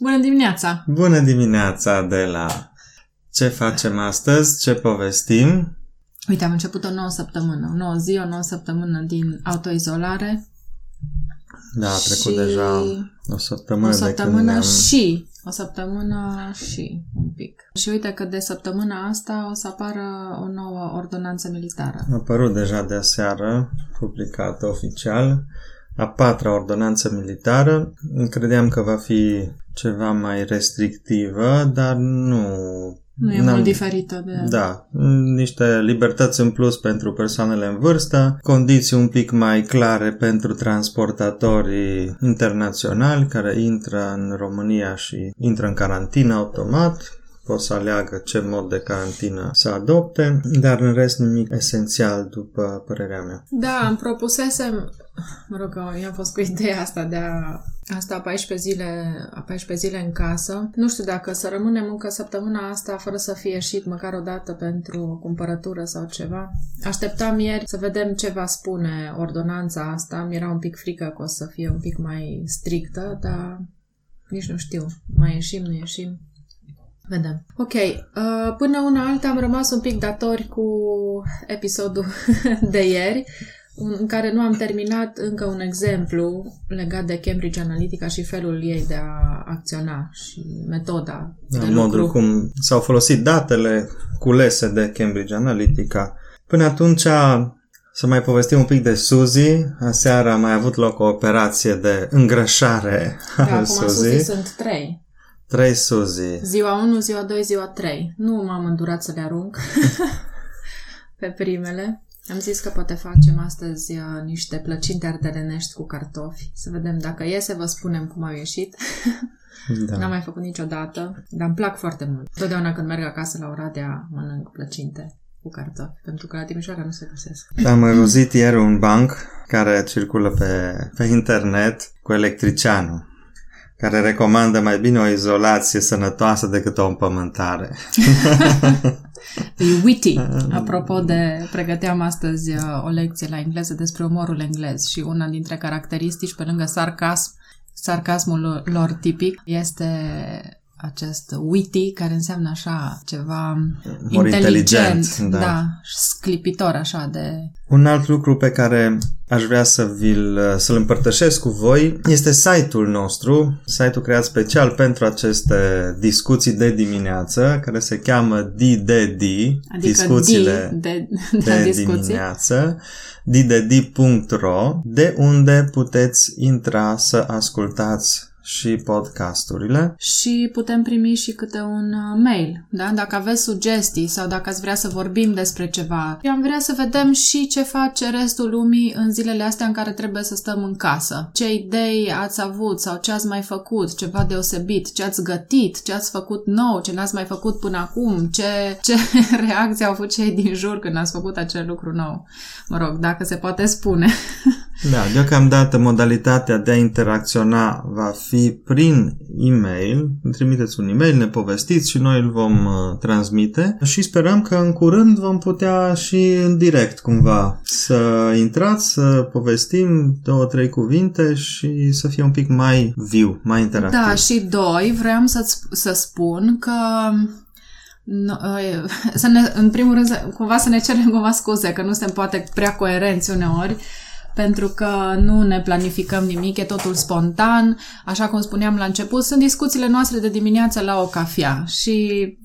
Bună dimineața! Bună dimineața de la Ce facem astăzi? Ce povestim? Uite, am început o nouă săptămână, o nouă zi, o nouă săptămână din autoizolare. Da, a trecut și... deja o săptămână, o săptămână de când ne-am... și o săptămână și un pic. Și uite că de săptămâna asta o să apară o nouă ordonanță militară. A apărut deja de aseară, publicată oficial, a patra ordonanță militară. Credeam că va fi ceva mai restrictivă, dar nu nu e mult diferită de... Da, niște libertăți în plus pentru persoanele în vârstă, condiții un pic mai clare pentru transportatorii internaționali care intră în România și intră în carantină automat, pot să aleagă ce mod de carantină să adopte, dar în rest nimic esențial după părerea mea. Da, îmi propusesem, mă rog, eu am fost cu ideea asta de a asta 14 zile, a 14 zile în casă. Nu știu dacă să rămânem încă săptămâna asta fără să fie ieșit măcar o dată pentru o cumpărătură sau ceva. Așteptam ieri să vedem ce va spune ordonanța asta. Mi-era un pic frică că o să fie un pic mai strictă, dar nici nu știu. Mai ieșim, nu ieșim. Vedem. Ok, uh, până una alta am rămas un pic datori cu episodul de ieri, în care nu am terminat încă un exemplu legat de Cambridge Analytica și felul ei de a acționa și metoda da, de modul lucru. cum s-au folosit datele culese de Cambridge Analytica. Până atunci să mai povestim un pic de Suzy. Aseară a mai avut loc o operație de îngrășare Da, a acum Suzy. Suzy sunt trei. Trei Suzy. Ziua 1, ziua 2, ziua 3. Nu m-am îndurat să le arunc pe primele. Am zis că poate facem astăzi uh, niște plăcinte ardelenești cu cartofi. Să vedem dacă iese, vă spunem cum au ieșit. Da. N-am mai făcut niciodată, dar îmi plac foarte mult. Totdeauna când merg acasă la Oradea, mănânc plăcinte cu cartofi, pentru că la Timișoara nu se găsesc. Am auzit ieri un banc care circulă pe, pe internet cu electricianul care recomandă mai bine o izolație sănătoasă decât o împământare. E witty. Apropo de, pregăteam astăzi uh, o lecție la engleză despre umorul englez și una dintre caracteristici, pe lângă sarcasm, sarcasmul lor tipic, este acest witty, care înseamnă așa ceva More inteligent, inteligent, da. da, sclipitor așa de... Un alt lucru pe care aș vrea să vi-l, să-l împărtășesc cu voi este site-ul nostru, site-ul creat special pentru aceste discuții de dimineață, care se cheamă DDD, Adică discuțiile D de, de, de discuții. dimineață, ddd.ro, de unde puteți intra să ascultați și podcasturile. Și putem primi și câte un uh, mail, da? Dacă aveți sugestii sau dacă ați vrea să vorbim despre ceva. Eu am vrea să vedem și ce face restul lumii în zilele astea în care trebuie să stăm în casă. Ce idei ați avut sau ce ați mai făcut, ceva deosebit, ce ați gătit, ce ați făcut nou, ce n-ați mai făcut până acum, ce, ce reacții au avut cei din jur când ați făcut acel lucru nou. Mă rog, dacă se poate spune. Da, deocamdată modalitatea de a interacționa va fi prin e-mail. Îmi trimiteți un e-mail, ne povestiți și noi îl vom uh, transmite și sperăm că în curând vom putea și în direct cumva să intrați, să povestim două, trei cuvinte și să fie un pic mai viu, mai interactiv. Da, și doi, vreau să, să spun că No, să ne, în primul rând, să- cumva să ne cerem cumva scuze, că nu suntem poate prea coerenți uneori, pentru că nu ne planificăm nimic, e totul spontan. Așa cum spuneam la început, sunt discuțiile noastre de dimineață la o cafea și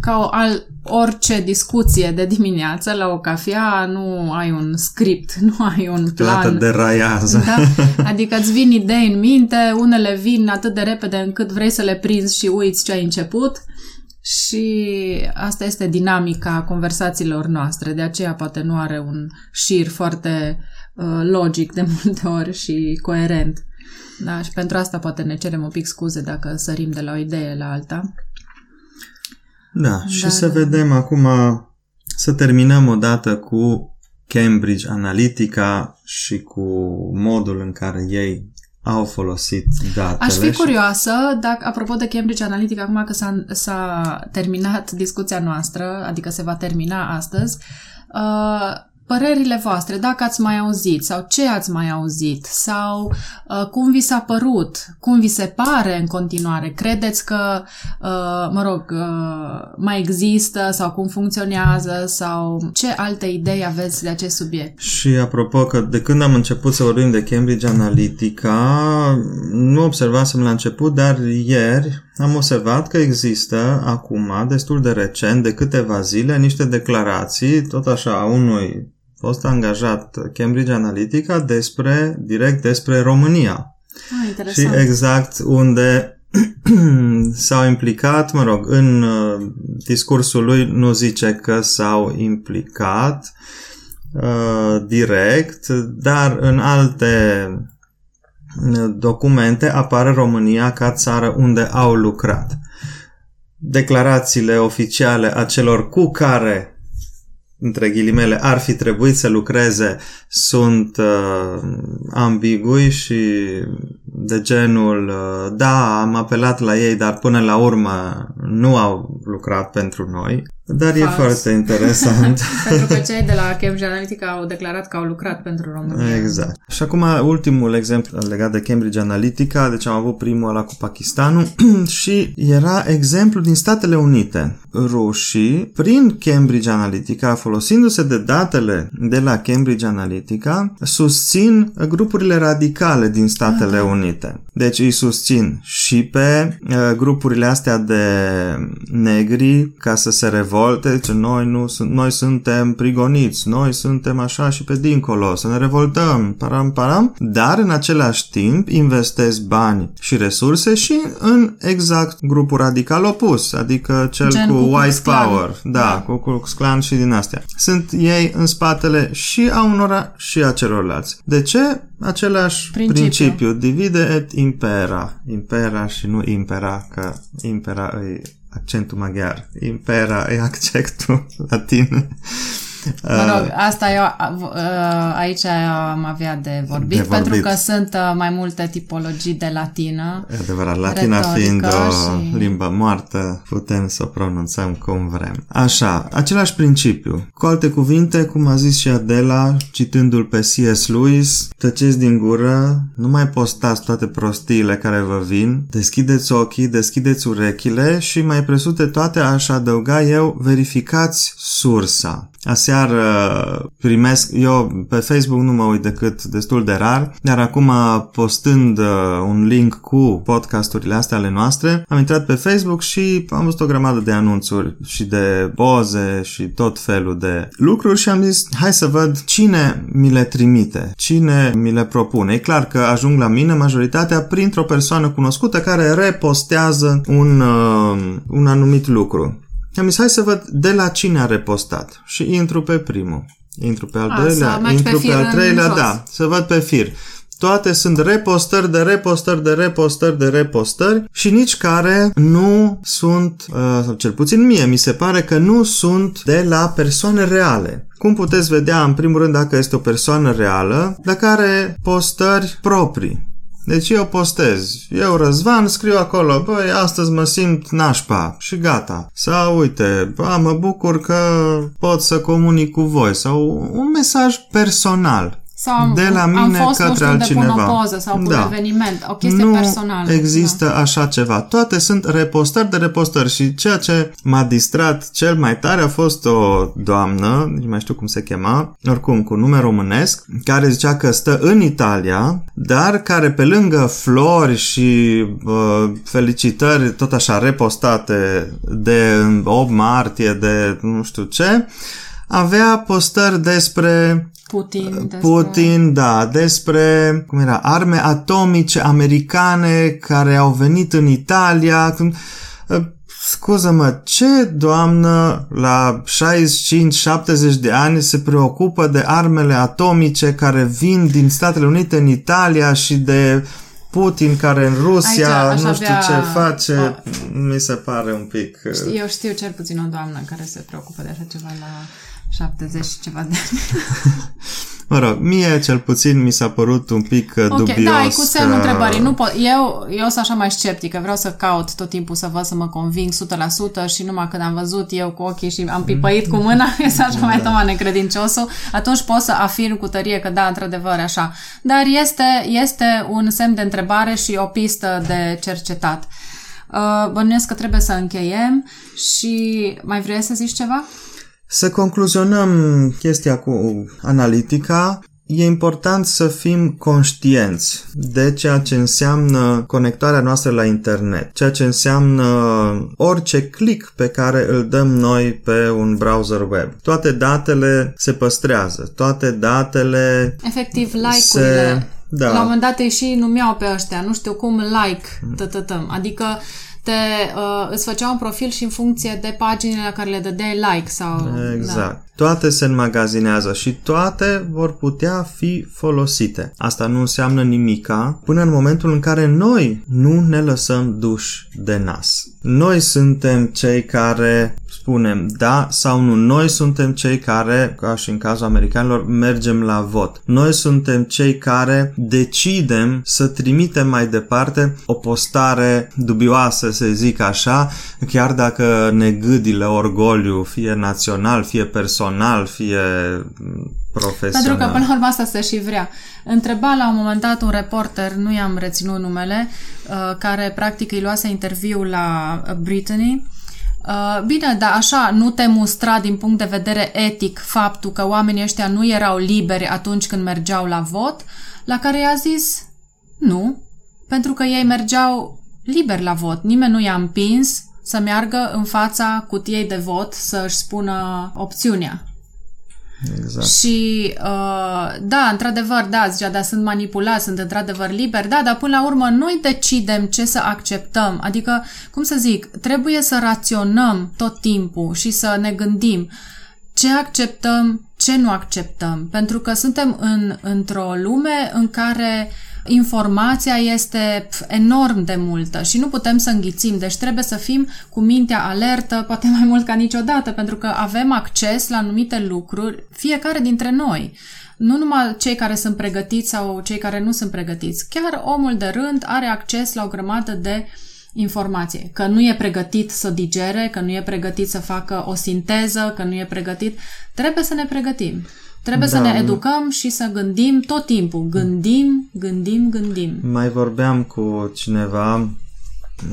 ca o, al, orice discuție de dimineață la o cafea nu ai un script, nu ai un Plată plan. de raiază. Da? Adică îți vin idei în minte, unele vin atât de repede încât vrei să le prinzi și uiți ce ai început și asta este dinamica conversațiilor noastre, de aceea poate nu are un șir foarte uh, logic de multe ori și coerent. Da, și pentru asta poate ne cerem un pic scuze dacă sărim de la o idee la alta. Da, și Da, să da. vedem acum, să terminăm odată cu Cambridge Analytica și cu modul în care ei au folosit datele. Aș fi și- curioasă, dacă, apropo de Cambridge Analytica, acum că s-a, s-a terminat discuția noastră, adică se va termina astăzi, uh, părerile voastre, dacă ați mai auzit sau ce ați mai auzit sau uh, cum vi s-a părut, cum vi se pare în continuare. Credeți că, uh, mă rog, uh, mai există sau cum funcționează sau ce alte idei aveți de acest subiect? Și apropo că de când am început să vorbim de Cambridge Analytica, nu observasem la început, dar ieri am observat că există acum, destul de recent, de câteva zile, niște declarații, tot așa, a unui fost angajat Cambridge Analytica despre, direct despre România. Ah, interesant. Și exact unde s-au implicat, mă rog, în uh, discursul lui nu zice că s-au implicat uh, direct, dar în alte uh, documente apare România ca țară unde au lucrat. Declarațiile oficiale a celor cu care între ghilimele, ar fi trebuit să lucreze sunt uh, ambigui și de genul uh, da, am apelat la ei, dar până la urmă nu au lucrat pentru noi. Dar Fals. e foarte interesant. pentru că cei de la Cambridge Analytica au declarat că au lucrat pentru România. Exact. Și acum ultimul exemplu legat de Cambridge Analytica, deci am avut primul ăla cu Pakistanul și era exemplu din Statele Unite. Rușii, prin Cambridge Analytica, folosindu-se de datele de la Cambridge Analytica, susțin grupurile radicale din Statele Aha. Unite. Deci îi susțin și pe uh, grupurile astea de negri ca să se revolte revolte, ce noi, nu, noi suntem prigoniți, noi suntem așa și pe dincolo, să ne revoltăm, param, param, dar în același timp investesc bani și resurse și în exact grupul radical opus, adică cel Gen cu, cu White Power, da, da, cu Ku Clan și din astea. Sunt ei în spatele și a unora și a celorlalți. De ce? Același principiu. principiu. Divide et impera. Impera și nu impera, că impera e accento agar, impera e accectum latin Mă rog, uh, asta eu aici am avea de vorbit, de vorbit. pentru că sunt uh, mai multe tipologii de latină. E adevărat, latina fiind o și... limbă moartă, putem să o pronunțăm cum vrem. Așa, același principiu. Cu alte cuvinte, cum a zis și Adela, citându-l pe C.S. Lewis, tăceți din gură, nu mai postați toate prostiile care vă vin, deschideți ochii, deschideți urechile și mai presus de toate aș adăuga eu, verificați sursa. Aseară primesc, eu pe Facebook nu mă uit decât destul de rar, dar acum postând uh, un link cu podcasturile astea ale noastre, am intrat pe Facebook și am văzut o grămadă de anunțuri și de poze și tot felul de lucruri și am zis, hai să văd cine mi le trimite, cine mi le propune. E clar că ajung la mine majoritatea printr-o persoană cunoscută care repostează un, uh, un anumit lucru. Am zis, hai să văd de la cine a repostat. Și intru pe primul. Intru pe al a, doilea, intru pe, pe al treilea, da, să văd pe fir. Toate sunt repostări de repostări de repostări de repostări și nici care nu sunt, uh, sau cel puțin mie, mi se pare că nu sunt de la persoane reale. Cum puteți vedea, în primul rând, dacă este o persoană reală, dacă are postări proprii. Deci eu postez, eu Răzvan, scriu acolo, băi, astăzi mă simt nașpa și gata. Sau uite, bă, mă bucur că pot să comunic cu voi. Sau un mesaj personal. Sau de la mine am fost, către știu, altcineva. De o poză sau pe da. un eveniment, o chestie nu personală. există da. așa ceva. Toate sunt repostări de repostări și ceea ce m-a distrat cel mai tare a fost o doamnă, nu mai știu cum se chema, oricum cu nume românesc, care zicea că stă în Italia, dar care pe lângă flori și uh, felicitări tot așa repostate de 8 martie, de nu știu ce, avea postări despre Putin, despre... Putin, da, despre cum era, arme atomice americane care au venit în Italia. Ă, scuză-mă, ce doamnă la 65-70 de ani se preocupă de armele atomice care vin din Statele Unite în Italia și de Putin care în Rusia Aici, nu știu avea... ce face, a... mi se pare un pic... Ă, eu știu cel puțin o doamnă care se preocupă de așa ceva la 70 și ceva de ani. Mă rog, mie cel puțin mi s-a părut un pic uh, Ok, dubios. da, e cu semnul că- întrebării. Nu pot, eu, eu sunt așa mai sceptică, vreau să caut tot timpul să văd să mă conving 100% și numai când am văzut eu cu ochii și am pipăit cu mâna, este așa mai toma necredinciosul, atunci pot să afirm cu tărie că da, într-adevăr, e așa. Dar este, este un semn de întrebare și o pistă de cercetat. Uh, Bănuiesc că trebuie să încheiem și mai vrei să zici ceva? Să concluzionăm chestia cu analitica. E important să fim conștienți de ceea ce înseamnă conectarea noastră la internet, ceea ce înseamnă orice click pe care îl dăm noi pe un browser web. Toate datele se păstrează, toate datele Efectiv, like-urile. da. La un moment dat îi și numeau pe ăștia, nu știu cum, like, tătătăm. Adică te, uh, îți făcea un profil și în funcție de paginile la care le dădeai like sau... Exact. Da. Toate se înmagazinează și toate vor putea fi folosite. Asta nu înseamnă nimica până în momentul în care noi nu ne lăsăm duși de nas. Noi suntem cei care spunem da sau nu. Noi suntem cei care, ca și în cazul americanilor, mergem la vot. Noi suntem cei care decidem să trimitem mai departe o postare dubioasă, să zic așa, chiar dacă ne gâdile orgoliu, fie național, fie personal, fie mm, profesional. Pentru că până la urmă asta se și vrea. Întreba la un moment dat un reporter, nu i-am reținut numele, uh, care practic îi luase interviu la uh, Brittany. Uh, Bine, dar așa nu te mustra din punct de vedere etic faptul că oamenii ăștia nu erau liberi atunci când mergeau la vot, la care i-a zis nu, pentru că ei mergeau liber la vot. Nimeni nu i-a împins să meargă în fața cutiei de vot să își spună opțiunea. Exact. Și uh, da, într-adevăr, da, zicea, da, sunt manipulați, sunt într-adevăr liberi, da, dar până la urmă noi decidem ce să acceptăm. Adică, cum să zic, trebuie să raționăm tot timpul și să ne gândim ce acceptăm, ce nu acceptăm. Pentru că suntem în, într-o lume în care informația este pf, enorm de multă și nu putem să înghițim, deci trebuie să fim cu mintea alertă, poate mai mult ca niciodată, pentru că avem acces la anumite lucruri, fiecare dintre noi. Nu numai cei care sunt pregătiți sau cei care nu sunt pregătiți. Chiar omul de rând are acces la o grămadă de informație. Că nu e pregătit să digere, că nu e pregătit să facă o sinteză, că nu e pregătit. Trebuie să ne pregătim. Trebuie da. să Da. ne educăm și să gândim tot timpul. Gândim, gândim, gândim. Mai vorbeam cu cineva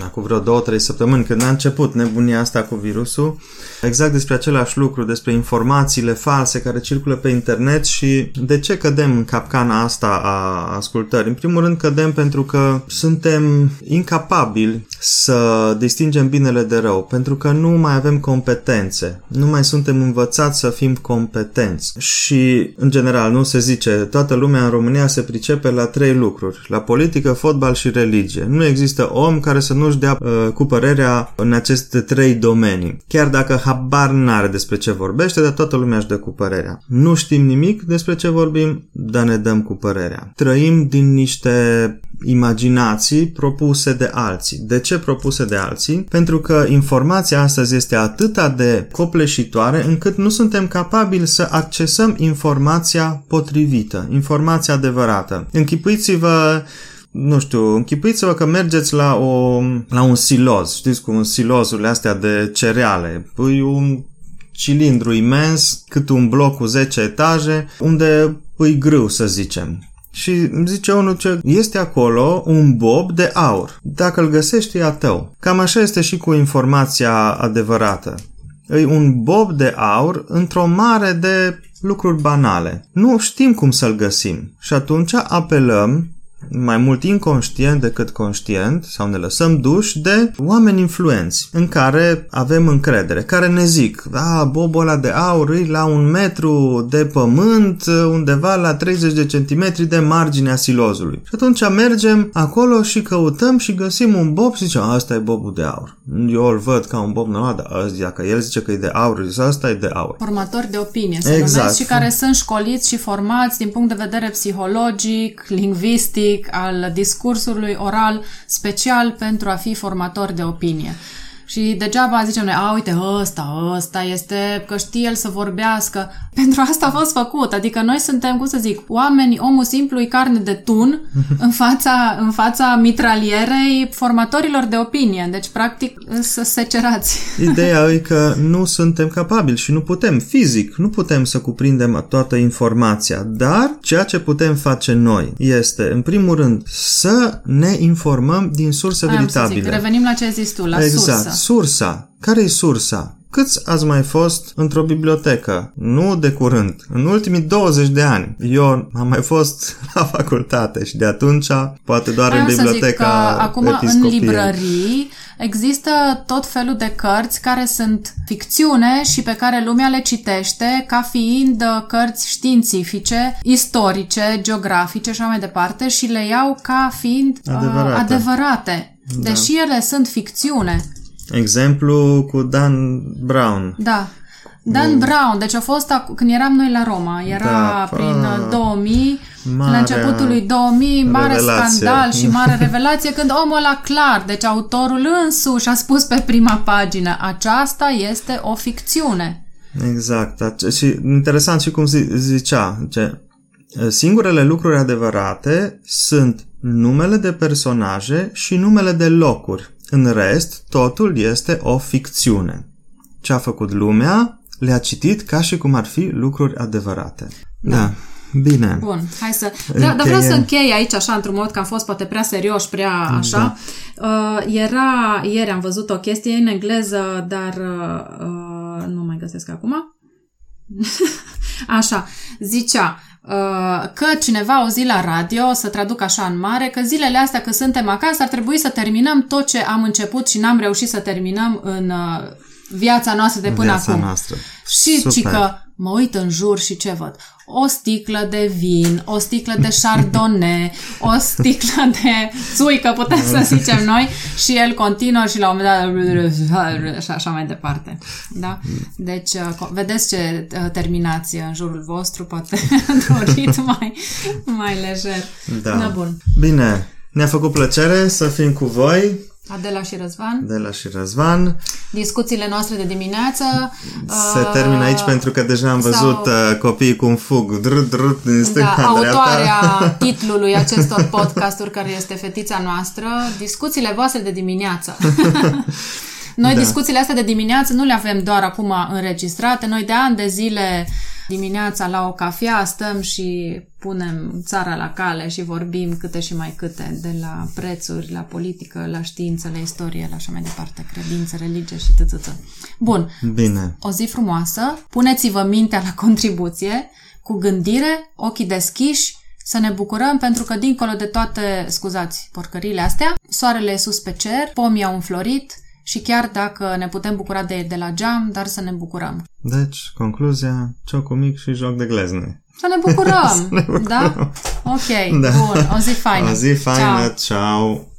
acum vreo două, trei săptămâni, când a început nebunia asta cu virusul, exact despre același lucru, despre informațiile false care circulă pe internet și de ce cădem în capcana asta a ascultării. În primul rând cădem pentru că suntem incapabili să distingem binele de rău, pentru că nu mai avem competențe, nu mai suntem învățați să fim competenți și, în general, nu se zice, toată lumea în România se pricepe la trei lucruri, la politică, fotbal și religie. Nu există om care să nu-și dea uh, cu părerea în aceste trei domenii. Chiar dacă habar n-are despre ce vorbește, dar toată lumea își dă cu părerea. Nu știm nimic despre ce vorbim, dar ne dăm cu părerea. Trăim din niște imaginații propuse de alții. De ce propuse de alții? Pentru că informația astăzi este atât de copleșitoare încât nu suntem capabili să accesăm informația potrivită, informația adevărată. Închipuiți-vă nu știu, închipuiți-vă că mergeți la, o, la un siloz, știți cum silozurile astea de cereale, pui un cilindru imens, cât un bloc cu 10 etaje, unde îi grâu, să zicem. Și îmi zice unul ce este acolo un bob de aur. Dacă îl găsești, e a tău. Cam așa este și cu informația adevărată. E un bob de aur într-o mare de lucruri banale. Nu știm cum să-l găsim și atunci apelăm mai mult inconștient decât conștient sau ne lăsăm duși de oameni influenți în care avem încredere, care ne zic, a, bobul ăla de aur e la un metru de pământ, undeva la 30 de centimetri de marginea silozului. Și atunci mergem acolo și căutăm și găsim un bob și zicem, asta e bobul de aur. Eu îl văd ca un bob normal, dar ăsta, dacă el zice că e de aur, zice, asta e de aur. Formatori de opinie se Exact. numesc și care sunt școliți și formați din punct de vedere psihologic, lingvistic, al discursului oral, special pentru a fi formatori de opinie. Și degeaba zicem noi, a, uite, ăsta, ăsta este că știe el să vorbească. Pentru asta a fost făcut. Adică noi suntem, cum să zic, oameni, omul simplu e carne de tun în fața, în fața mitralierei formatorilor de opinie. Deci, practic, să se cerați. Ideea e că nu suntem capabili și nu putem fizic, nu putem să cuprindem toată informația, dar ceea ce putem face noi este, în primul rând, să ne informăm din surse Aia am să veritabile. zic, revenim la ce ai zis tu, la exact. sursă. Sursa. Care e sursa? Câți ați mai fost într-o bibliotecă? Nu de curând. În ultimii 20 de ani. Eu am mai fost la facultate și de atunci poate doar Aia în am să zic biblioteca că acum în episcopiei. librării există tot felul de cărți care sunt ficțiune și pe care lumea le citește ca fiind uh, cărți științifice, istorice, geografice și așa mai departe și le iau ca fiind uh, Adevărate. adevărate. Deși ele sunt ficțiune. Exemplu cu Dan Brown. Da. Dan Brown, deci a fost ac- când eram noi la Roma, era Da, prin pa. uh, 2000, la Marea începutul lui 2000, mare revelație. scandal și mare revelație când omul ăla clar, deci autorul însuși a spus pe prima pagină, aceasta este o ficțiune. Exact. Ace- Și interesant și cum zi- zicea, ce singurele lucruri adevărate sunt numele de personaje și numele de locuri. În rest, totul este o ficțiune. Ce a făcut lumea le-a citit ca și cum ar fi lucruri adevărate. Da. da. Bine. Bun, hai să... Vreau, dar vreau să Încheiem. închei aici așa, într-un mod că am fost poate prea serios, prea așa. Da. Uh, era, ieri am văzut o chestie în engleză, dar uh, uh, nu mai găsesc acum. așa, zicea uh, că cineva auzi la radio, să traduc așa în mare, că zilele astea că suntem acasă ar trebui să terminăm tot ce am început și n-am reușit să terminăm în uh, viața noastră de până Viața acum. noastră. Și Super. ci că mă uit în jur și ce văd? O sticlă de vin, o sticlă de chardonnay, o sticlă de țuică, putem să zicem noi, și el continuă și la un moment dat și așa mai departe. Da? Deci, uh, vedeți ce uh, terminație în jurul vostru, poate dorit mai, mai lejer. Da. Da, bun. Bine. Ne-a făcut plăcere să fim cu voi, Adela și Răzvan, de la și Răzvan. discuțiile noastre de dimineață. Se uh, termină aici pentru că deja am sau- văzut uh, copiii cum fug dr, dr, din stânga Da, în dreapta. autoarea titlului acestor podcasturi, care este fetița noastră, discuțiile voastre de dimineață. Noi Da. discuțiile astea de dimineață nu le avem doar acum înregistrate, noi de ani de zile dimineața la o cafea stăm și punem țara la cale și vorbim câte și mai câte, de la prețuri, la politică, la știință, la istorie, la așa mai departe, credință, religie și tătătă. Bun, Bine. o zi frumoasă, puneți-vă mintea la contribuție, cu gândire, ochii deschiși, să ne bucurăm pentru că dincolo de toate, scuzați, porcările astea, soarele e sus pe cer, pomii au înflorit și chiar dacă ne putem bucura de, de la geam, dar să ne bucurăm. Deci, concluzia, ciocul mic și joc de glezne. Să ne bucurăm! Da? Ok, Da. bun, o zi faină. O zi faină, Ciao. ciao.